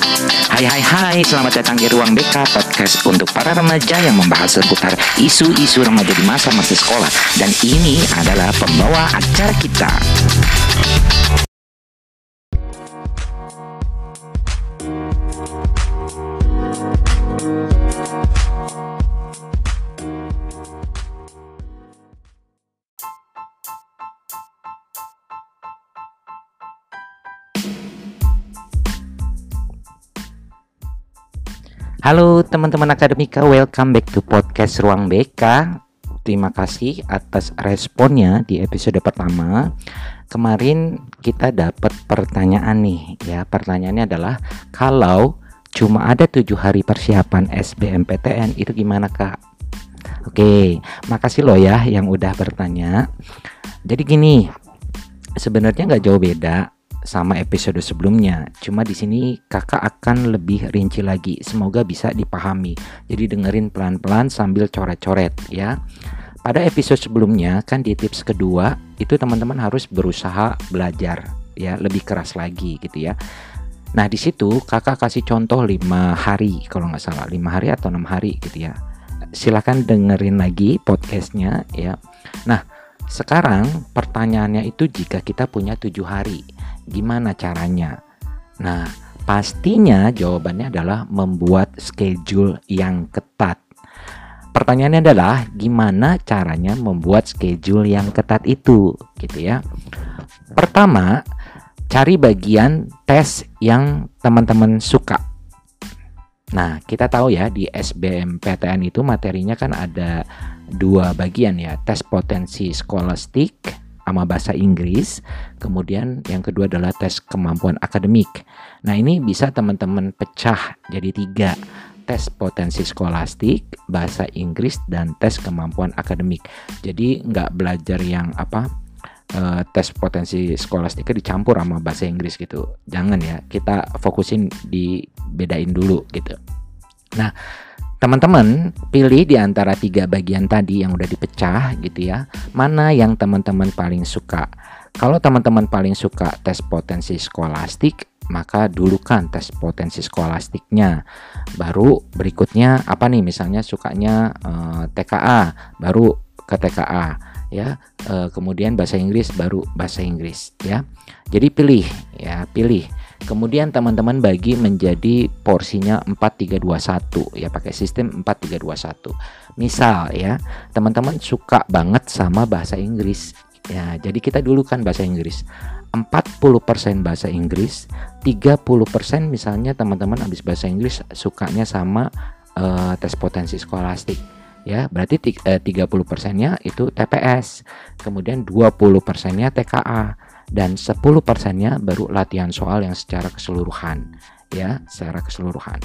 Hai hai hai, selamat datang di Ruang BK Podcast untuk para remaja yang membahas seputar isu-isu remaja di masa-masa sekolah. Dan ini adalah pembawa acara kita Halo teman-teman akademika, welcome back to podcast Ruang BK. Terima kasih atas responnya di episode pertama. Kemarin kita dapat pertanyaan nih, ya pertanyaannya adalah kalau cuma ada tujuh hari persiapan SBMPTN itu gimana kak? Oke, makasih loh ya yang udah bertanya. Jadi gini, sebenarnya nggak jauh beda sama episode sebelumnya. Cuma di sini kakak akan lebih rinci lagi. Semoga bisa dipahami. Jadi dengerin pelan-pelan sambil coret-coret ya. Pada episode sebelumnya kan di tips kedua itu teman-teman harus berusaha belajar ya lebih keras lagi gitu ya. Nah di situ kakak kasih contoh lima hari kalau nggak salah lima hari atau enam hari gitu ya. Silahkan dengerin lagi podcastnya ya. Nah sekarang pertanyaannya itu jika kita punya tujuh hari Gimana caranya? Nah, pastinya jawabannya adalah membuat schedule yang ketat. Pertanyaannya adalah gimana caranya membuat schedule yang ketat itu, gitu ya. Pertama, cari bagian tes yang teman-teman suka. Nah, kita tahu ya di SBMPTN itu materinya kan ada dua bagian ya, tes potensi skolastik sama bahasa Inggris. Kemudian yang kedua adalah tes kemampuan akademik. Nah ini bisa teman-teman pecah jadi tiga tes potensi skolastik, bahasa Inggris, dan tes kemampuan akademik. Jadi nggak belajar yang apa uh, tes potensi skolastiknya dicampur sama bahasa Inggris gitu. Jangan ya, kita fokusin dibedain dulu gitu. Nah, Teman-teman pilih di antara tiga bagian tadi yang udah dipecah gitu ya, mana yang teman-teman paling suka. Kalau teman-teman paling suka tes potensi skolastik, maka dulukan tes potensi skolastiknya. Baru berikutnya apa nih? Misalnya sukanya eh, TKA, baru ke TKA ya. Eh, kemudian bahasa Inggris baru bahasa Inggris ya. Jadi pilih ya, pilih Kemudian teman-teman bagi menjadi porsinya 4321 ya pakai sistem 4321. Misal ya, teman-teman suka banget sama bahasa Inggris. Ya, jadi kita dulu kan bahasa Inggris. 40% bahasa Inggris, 30% misalnya teman-teman habis bahasa Inggris sukanya sama uh, tes potensi skolastik ya berarti eh, 30 persennya itu TPS kemudian 20 persennya TKA dan 10 persennya baru latihan soal yang secara keseluruhan ya secara keseluruhan.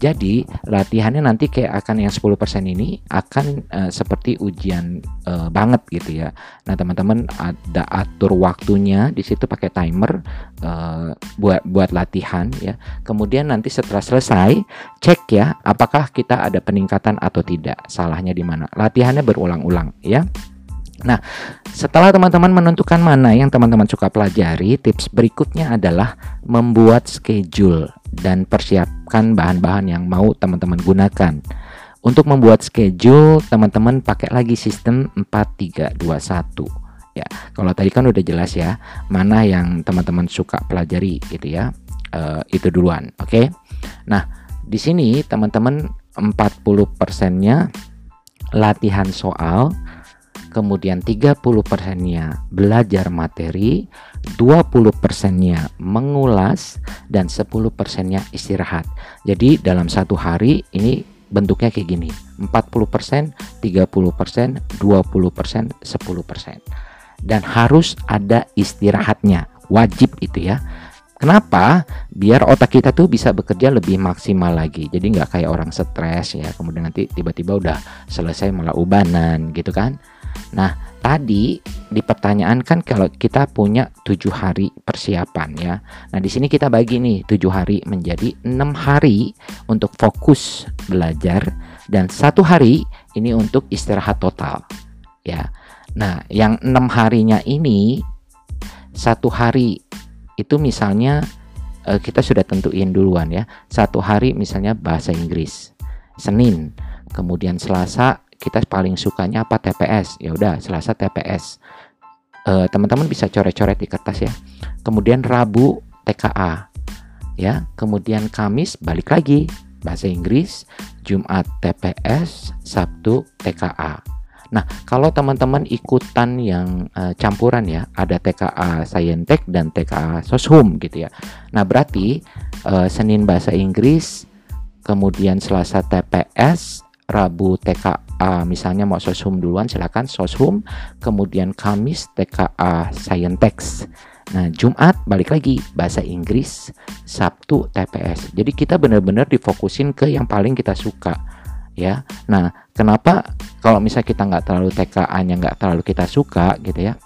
Jadi latihannya nanti kayak akan yang 10% ini akan uh, seperti ujian uh, banget gitu ya. Nah teman-teman ada atur waktunya di situ pakai timer uh, buat buat latihan ya. Kemudian nanti setelah selesai cek ya apakah kita ada peningkatan atau tidak. Salahnya di mana? Latihannya berulang-ulang ya Nah, setelah teman-teman menentukan mana yang teman-teman suka pelajari, tips berikutnya adalah membuat schedule dan persiapkan bahan-bahan yang mau teman-teman gunakan. Untuk membuat schedule, teman-teman pakai lagi sistem 4321. Ya, kalau tadi kan udah jelas ya, mana yang teman-teman suka pelajari gitu ya. Uh, itu duluan, oke? Okay? Nah, di sini teman-teman 40%-nya latihan soal, kemudian 30 persennya belajar materi, 20 persennya mengulas, dan 10 persennya istirahat. Jadi dalam satu hari ini bentuknya kayak gini, 40 persen, 30 persen, 20 persen, 10 persen. Dan harus ada istirahatnya, wajib itu ya. Kenapa? Biar otak kita tuh bisa bekerja lebih maksimal lagi. Jadi nggak kayak orang stres ya. Kemudian nanti tiba-tiba udah selesai malah ubanan gitu kan. Nah, tadi di pertanyaan kan kalau kita punya tujuh hari persiapan ya. Nah, di sini kita bagi nih tujuh hari menjadi enam hari untuk fokus belajar dan satu hari ini untuk istirahat total ya. Nah, yang enam harinya ini satu hari itu misalnya uh, kita sudah tentuin duluan ya. Satu hari misalnya bahasa Inggris. Senin, kemudian Selasa kita paling sukanya apa TPS. Ya udah, Selasa TPS. Uh, teman-teman bisa coret-coret di kertas ya. Kemudian Rabu TKA. Ya, kemudian Kamis balik lagi bahasa Inggris, Jumat TPS, Sabtu TKA. Nah, kalau teman-teman ikutan yang uh, campuran ya, ada TKA Sayentek dan TKA Soshum gitu ya. Nah, berarti uh, Senin bahasa Inggris, kemudian Selasa TPS, Rabu TKA misalnya mau Soshum duluan silakan Soshum, kemudian Kamis TKA Sayentex. Nah, Jumat balik lagi bahasa Inggris, Sabtu TPS. Jadi kita benar-benar difokusin ke yang paling kita suka ya. Nah, kenapa kalau misalnya kita nggak terlalu TKA-nya nggak terlalu kita suka gitu ya?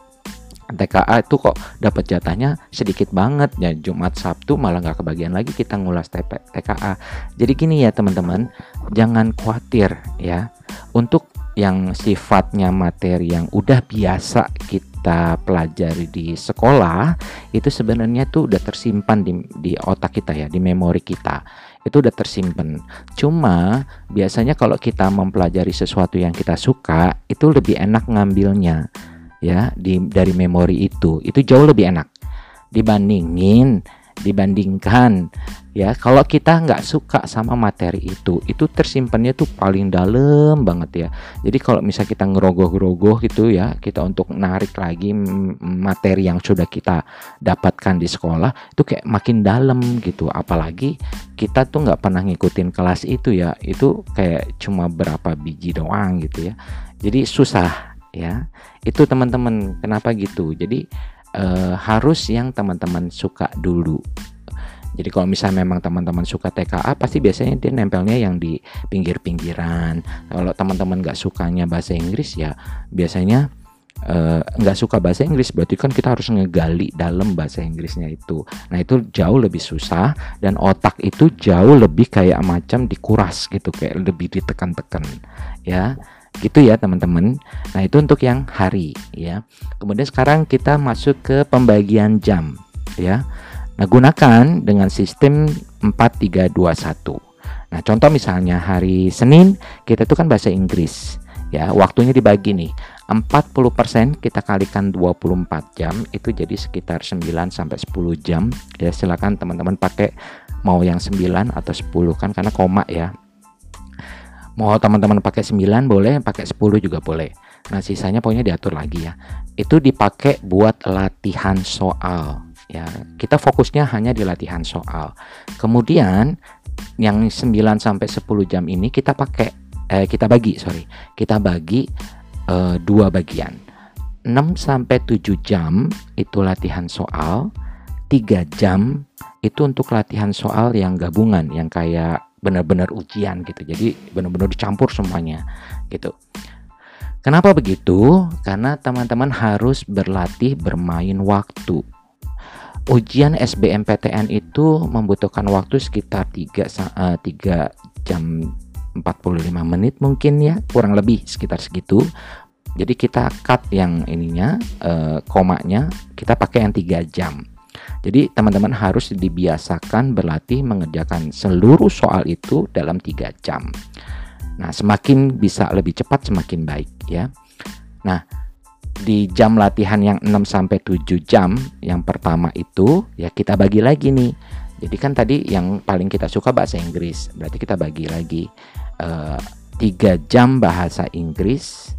TKA itu kok dapat jatahnya sedikit banget. Ya Jumat Sabtu malah nggak kebagian lagi kita ngulas TP, TKA jadi gini ya teman-teman jangan khawatir ya. Untuk yang sifatnya materi yang udah biasa kita pelajari di sekolah itu sebenarnya tuh udah tersimpan di, di otak kita ya di memori kita. Itu udah tersimpan. Cuma biasanya kalau kita mempelajari sesuatu yang kita suka, itu lebih enak ngambilnya ya di dari memori itu. Itu jauh lebih enak. Dibandingin dibandingkan ya. Kalau kita nggak suka sama materi itu itu tersimpannya tuh paling dalam banget ya. Jadi kalau misal kita ngerogoh-ngerogoh gitu ya kita untuk narik lagi materi yang sudah kita dapatkan di sekolah itu kayak makin dalam gitu. Apalagi kita tuh nggak pernah ngikutin kelas itu ya. Itu kayak cuma berapa biji doang gitu ya. Jadi susah ya itu teman-teman kenapa gitu jadi uh, harus yang teman-teman suka dulu. Jadi kalau misalnya memang teman-teman suka TKA pasti biasanya dia nempelnya yang di pinggir-pinggiran. Kalau teman-teman nggak sukanya bahasa Inggris ya biasanya eh, nggak uh, suka bahasa Inggris berarti kan kita harus ngegali dalam bahasa Inggrisnya itu. Nah itu jauh lebih susah dan otak itu jauh lebih kayak macam dikuras gitu kayak lebih ditekan-tekan ya gitu ya teman-teman. Nah itu untuk yang hari ya. Kemudian sekarang kita masuk ke pembagian jam ya. Nah gunakan dengan sistem 4321 nah contoh misalnya hari Senin kita itu kan bahasa Inggris ya. Waktunya dibagi nih 40% kita kalikan 24 jam itu jadi sekitar 9 sampai 10 jam ya. Silakan teman-teman pakai mau yang 9 atau 10 kan karena koma ya mau teman-teman pakai 9 boleh pakai 10 juga boleh. Nah sisanya pokoknya diatur lagi ya. Itu dipakai buat latihan soal ya. Kita fokusnya hanya di latihan soal. Kemudian yang 9 sampai 10 jam ini kita pakai eh, kita bagi sorry. Kita bagi eh, dua bagian. 6 sampai 7 jam itu latihan soal. 3 jam itu untuk latihan soal yang gabungan yang kayak benar-benar ujian gitu. Jadi benar-benar dicampur semuanya gitu. Kenapa begitu? Karena teman-teman harus berlatih bermain waktu. Ujian SBMPTN itu membutuhkan waktu sekitar 3 3 jam 45 menit mungkin ya, kurang lebih sekitar segitu. Jadi kita cut yang ininya, uh, komanya, kita pakai yang 3 jam. Jadi teman-teman harus dibiasakan berlatih mengerjakan seluruh soal itu dalam tiga jam. Nah, semakin bisa lebih cepat semakin baik ya. Nah, di jam latihan yang 6 sampai 7 jam yang pertama itu ya kita bagi lagi nih. Jadi kan tadi yang paling kita suka bahasa Inggris, berarti kita bagi lagi eh, 3 jam bahasa Inggris,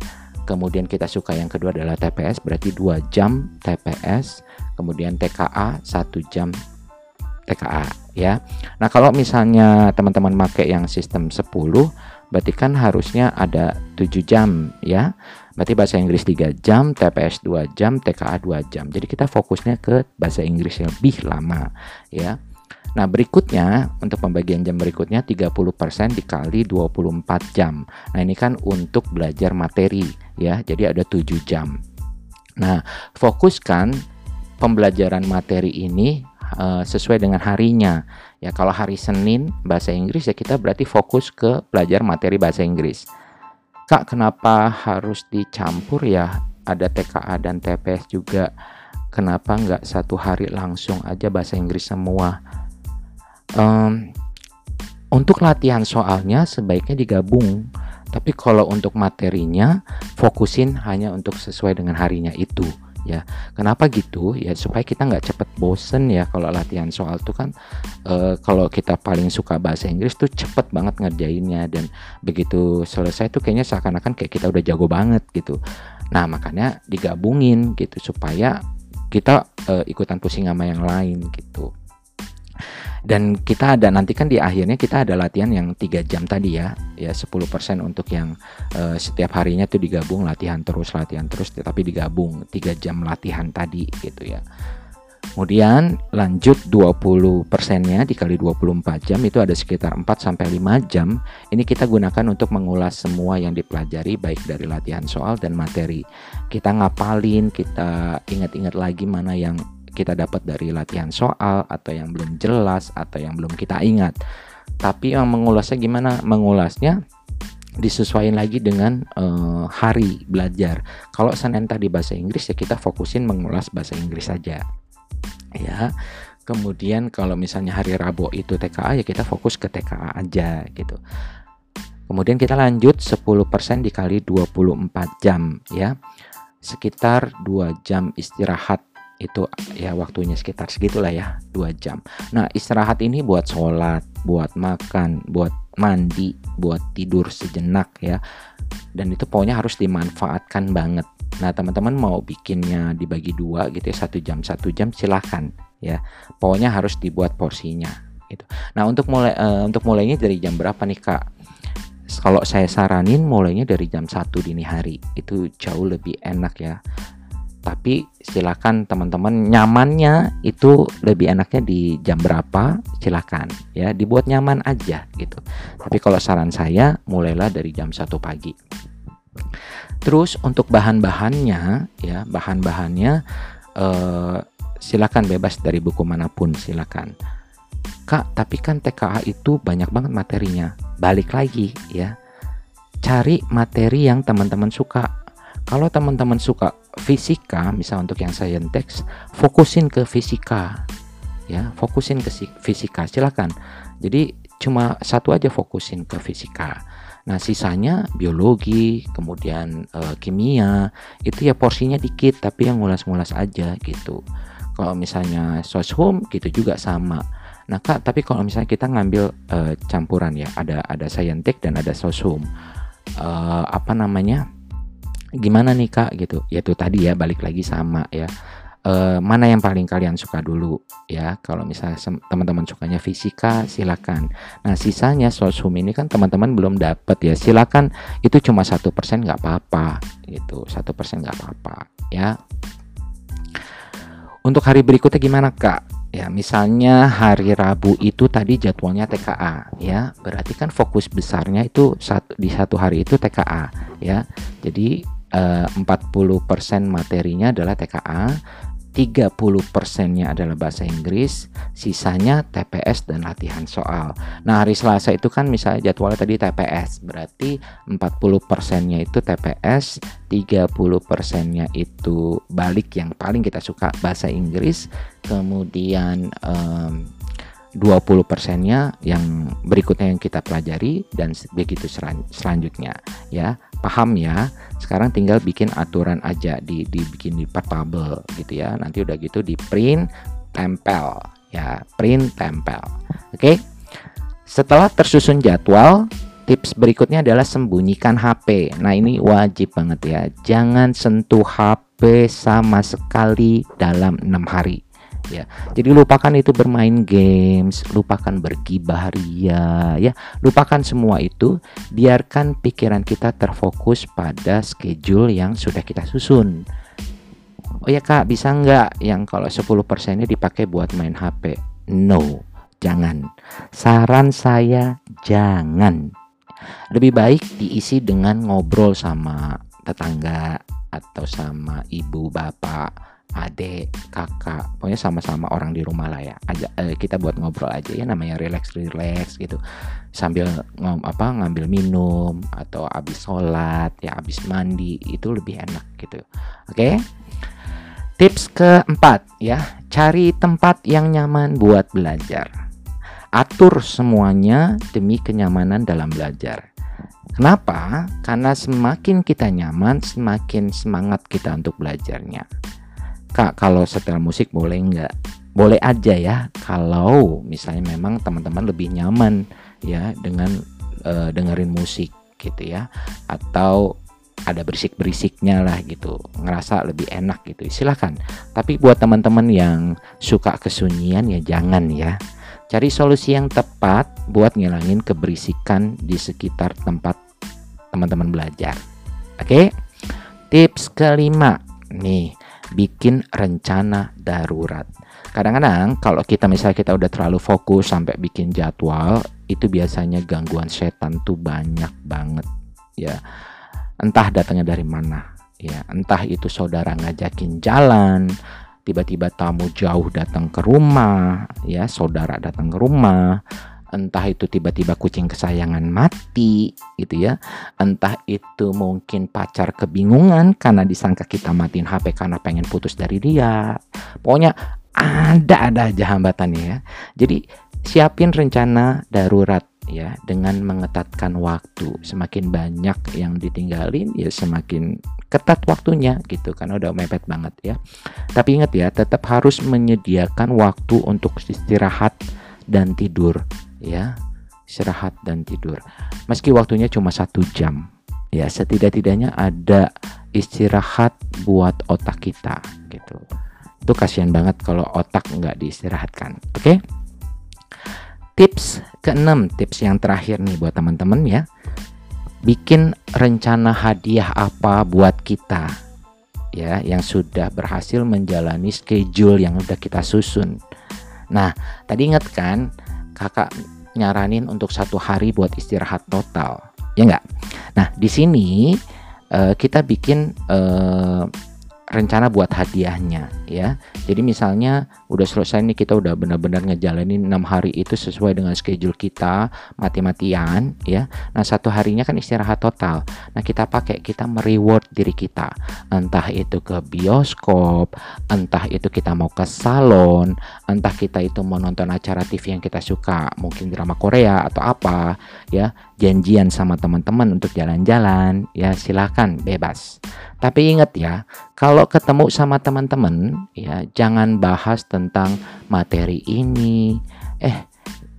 kemudian kita suka yang kedua adalah TPS berarti 2 jam TPS kemudian TKA satu jam TKA ya. Nah, kalau misalnya teman-teman pakai yang sistem 10 berarti kan harusnya ada 7 jam ya. Berarti bahasa Inggris 3 jam, TPS 2 jam, TKA 2 jam. Jadi kita fokusnya ke bahasa Inggris yang lebih lama ya. Nah, berikutnya untuk pembagian jam berikutnya 30% dikali 24 jam. Nah, ini kan untuk belajar materi ya. Jadi ada 7 jam. Nah, fokuskan pembelajaran materi ini uh, sesuai dengan harinya. Ya, kalau hari Senin bahasa Inggris ya kita berarti fokus ke belajar materi bahasa Inggris. Kak, kenapa harus dicampur ya? Ada TKA dan TPS juga. Kenapa nggak satu hari langsung aja bahasa Inggris semua? um, untuk latihan soalnya sebaiknya digabung tapi kalau untuk materinya fokusin hanya untuk sesuai dengan harinya itu ya kenapa gitu? Ya supaya kita nggak cepet bosen ya kalau latihan soal tuh kan e, kalau kita paling suka bahasa Inggris tuh cepet banget ngerjainnya dan begitu selesai tuh kayaknya seakan-akan kayak kita udah jago banget gitu. Nah makanya digabungin gitu supaya kita e, ikutan pusing sama yang lain gitu dan kita ada nanti kan di akhirnya kita ada latihan yang tiga jam tadi ya ya 10% untuk yang uh, setiap harinya tuh digabung latihan terus latihan terus tetapi digabung tiga jam latihan tadi gitu ya Kemudian lanjut 20 persennya dikali 24 jam itu ada sekitar 4 sampai 5 jam. Ini kita gunakan untuk mengulas semua yang dipelajari baik dari latihan soal dan materi. Kita ngapalin, kita ingat-ingat lagi mana yang kita dapat dari latihan soal atau yang belum jelas atau yang belum kita ingat. Tapi yang mengulasnya gimana? Mengulasnya disesuaikan lagi dengan uh, hari belajar. Kalau Senin tadi bahasa Inggris ya kita fokusin mengulas bahasa Inggris saja. Ya. Kemudian kalau misalnya hari Rabu itu TKA ya kita fokus ke TKA aja gitu. Kemudian kita lanjut 10% dikali 24 jam ya. Sekitar 2 jam istirahat itu ya waktunya sekitar segitulah ya dua jam. Nah istirahat ini buat sholat buat makan buat mandi buat tidur sejenak ya. Dan itu pokoknya harus dimanfaatkan banget. Nah teman-teman mau bikinnya dibagi dua gitu ya satu jam satu jam silahkan ya. Pokoknya harus dibuat porsinya itu nah untuk mulai uh, untuk mulainya dari jam berapa nih kak? Kalau saya saranin mulainya dari jam satu dini hari. Itu jauh lebih enak ya tapi silakan teman-teman nyamannya itu lebih enaknya di jam berapa silakan ya. Dibuat nyaman aja gitu. Tapi kalau saran saya mulailah dari jam 1 pagi. Terus untuk bahan-bahannya ya bahan-bahannya eh, silakan bebas dari buku mana pun silakan. Kak tapi kan TKA itu banyak banget materinya. Balik lagi ya. Cari materi yang teman-teman suka. Kalau teman-teman suka fisika, misal untuk yang saintek, fokusin ke fisika. Ya, fokusin ke fisika. Silakan. Jadi cuma satu aja fokusin ke fisika. Nah, sisanya biologi, kemudian e, kimia, itu ya porsinya dikit tapi yang ngulas-ngulas aja gitu. Kalau misalnya soshum gitu juga sama. Nah, Kak, tapi kalau misalnya kita ngambil e, campuran ya, ada ada saintek dan ada soshum. E, apa namanya? Gimana nih kak? Gitu. Ya itu tadi ya balik lagi sama ya. E, mana yang paling kalian suka dulu? Ya kalau misalnya teman-teman sukanya fisika silakan. Nah sisanya sosum ini kan teman-teman belum dapat ya. Silakan itu cuma satu persen nggak apa-apa itu satu persen nggak apa-apa ya. Untuk hari berikutnya gimana kak? Ya, misalnya hari Rabu itu tadi jadwalnya TKA, ya. Berarti kan fokus besarnya itu satu di satu hari itu TKA, ya. Jadi 40% eh, materinya adalah TKA, 30 persennya adalah bahasa Inggris, sisanya TPS dan latihan soal. Nah hari Selasa itu kan misalnya jadwalnya tadi TPS, berarti 40 persennya itu TPS, 30 persennya itu balik yang paling kita suka bahasa Inggris, kemudian um, 20 persennya yang berikutnya yang kita pelajari dan begitu selanjutnya ya. Paham ya. Sekarang tinggal bikin aturan aja di dibikin di portable gitu ya. Nanti udah gitu di print tempel ya. Print tempel. Oke? Setelah tersusun jadwal tips berikutnya adalah sembunyikan HP nah ini wajib banget ya. Jangan sentuh HP sama sekali dalam enam hari ya. Jadi lupakan itu bermain games, lupakan bergibah ria ya. Lupakan semua itu, biarkan pikiran kita terfokus pada schedule yang sudah kita susun. Oh ya Kak, bisa nggak yang kalau 10 persennya dipakai buat main HP? No, jangan. Saran saya jangan. Lebih baik diisi dengan ngobrol sama tetangga atau sama ibu bapak adik, kakak, pokoknya sama-sama orang di rumah lah ya. Aja eh, kita buat ngobrol aja ya namanya relax relax gitu. Sambil ngom apa ngambil minum atau habis sholat ya habis mandi itu lebih enak gitu. Oke. Okay? Tips keempat ya, cari tempat yang nyaman buat belajar. atur semuanya demi kenyamanan dalam belajar. Kenapa? Karena semakin kita nyaman, semakin semangat kita untuk belajarnya. Kak, kalau setel musik boleh nggak? Boleh aja ya, kalau misalnya memang teman-teman lebih nyaman ya dengan uh, dengerin musik gitu ya, atau ada berisik-berisiknya lah gitu ngerasa lebih enak gitu silahkan tapi buat teman-teman yang suka kesunyian ya jangan ya. Cari solusi yang tepat buat ngilangin keberisikan di sekitar tempat teman-teman belajar. Oke? Tips kelima nih bikin rencana darurat. Kadang-kadang kalau kita misalnya kita udah terlalu fokus sampai bikin jadwal itu biasanya gangguan setan tuh banyak banget ya. Entah datangnya dari mana ya. Entah itu saudara ngajakin jalan tiba-tiba tamu jauh datang ke rumah ya saudara datang ke rumah entah itu tiba-tiba kucing kesayangan mati gitu ya. Entah itu mungkin pacar kebingungan karena disangka kita matiin HP karena pengen putus dari dia. Pokoknya ada ada aja hambatannya ya. Jadi siapin rencana darurat ya dengan mengetatkan waktu. Semakin banyak yang ditinggalin ya semakin ketat waktunya gitu kan. Udah mepet banget ya. Tapi ingat ya tetap harus menyediakan waktu untuk istirahat dan tidur ya istirahat dan tidur. Meski waktunya cuma satu jam ya setidak-tidaknya ada istirahat buat otak kita gitu. Itu kasihan banget kalau otak nggak diistirahatkan oke? Okay? tips keenam tips yang terakhir nih buat teman-teman ya. Bikin rencana hadiah apa buat kita ya yang sudah berhasil menjalani schedule yang udah kita susun. Nah tadi ingat kan kakak nyaranin untuk satu hari buat istirahat total. Ya enggak nah di sini uh, kita bikin uh, rencana buat hadiahnya ya. Jadi misalnya udah selesai nih kita udah benar-benar ngejalanin enam hari itu sesuai dengan schedule kita mati-matian ya. Nah satu harinya kan istirahat total. Nah kita pakai kita mereward diri kita. Entah itu ke bioskop, entah itu kita mau ke salon, entah kita itu mau nonton acara TV yang kita suka, mungkin drama Korea atau apa ya. Janjian sama teman-teman untuk jalan-jalan ya silahkan bebas. Tapi ingat ya, kalau ketemu sama teman-teman, ya jangan bahas tentang materi ini. Eh,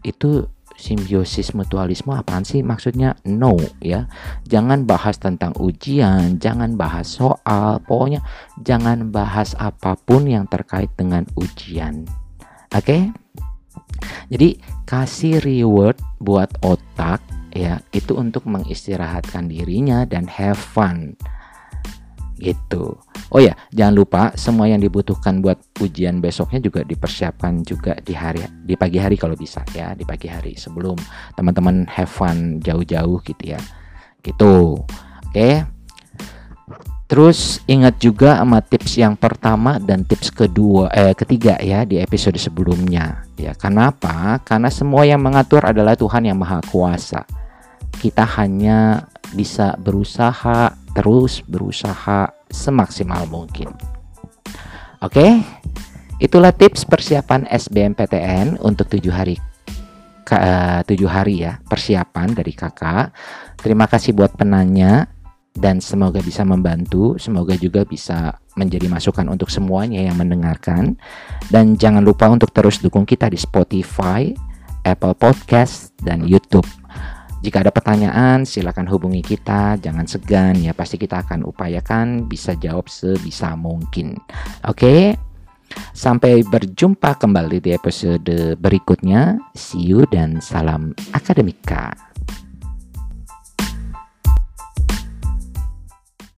itu simbiosis mutualisme apaan sih? Maksudnya no ya. Jangan bahas tentang ujian jangan bahas soal. Pokoknya jangan bahas apa pun yang terkait dengan ujian. Oke? Okay? jadi kasih reward buat otak ya itu untuk mengistirahatkan dirinya dan have fun gitu. Oh ya, jangan lupa semua yang dibutuhkan buat ujian besoknya juga dipersiapkan juga di hari di pagi hari kalau bisa ya, di pagi hari sebelum teman-teman have fun jauh-jauh gitu ya. Gitu. Oke. Terus ingat juga sama tips yang pertama dan tips kedua eh ketiga ya di episode sebelumnya. Ya, kenapa? Karena semua yang mengatur adalah Tuhan yang Maha Kuasa. Kita hanya bisa berusaha terus berusaha semaksimal mungkin. Oke, itulah tips persiapan SBMPTN untuk tujuh hari eh, tujuh hari ya persiapan dari kakak. Terima kasih buat penanya dan semoga bisa membantu. Semoga juga bisa menjadi masukan untuk semuanya yang mendengarkan. Dan jangan lupa untuk terus dukung kita di Spotify, Apple Podcast, dan YouTube. Jika ada pertanyaan, silakan hubungi kita. Jangan segan ya, pasti kita akan upayakan bisa jawab sebisa mungkin. Oke. Sampai berjumpa kembali di episode berikutnya. See you dan salam akademika.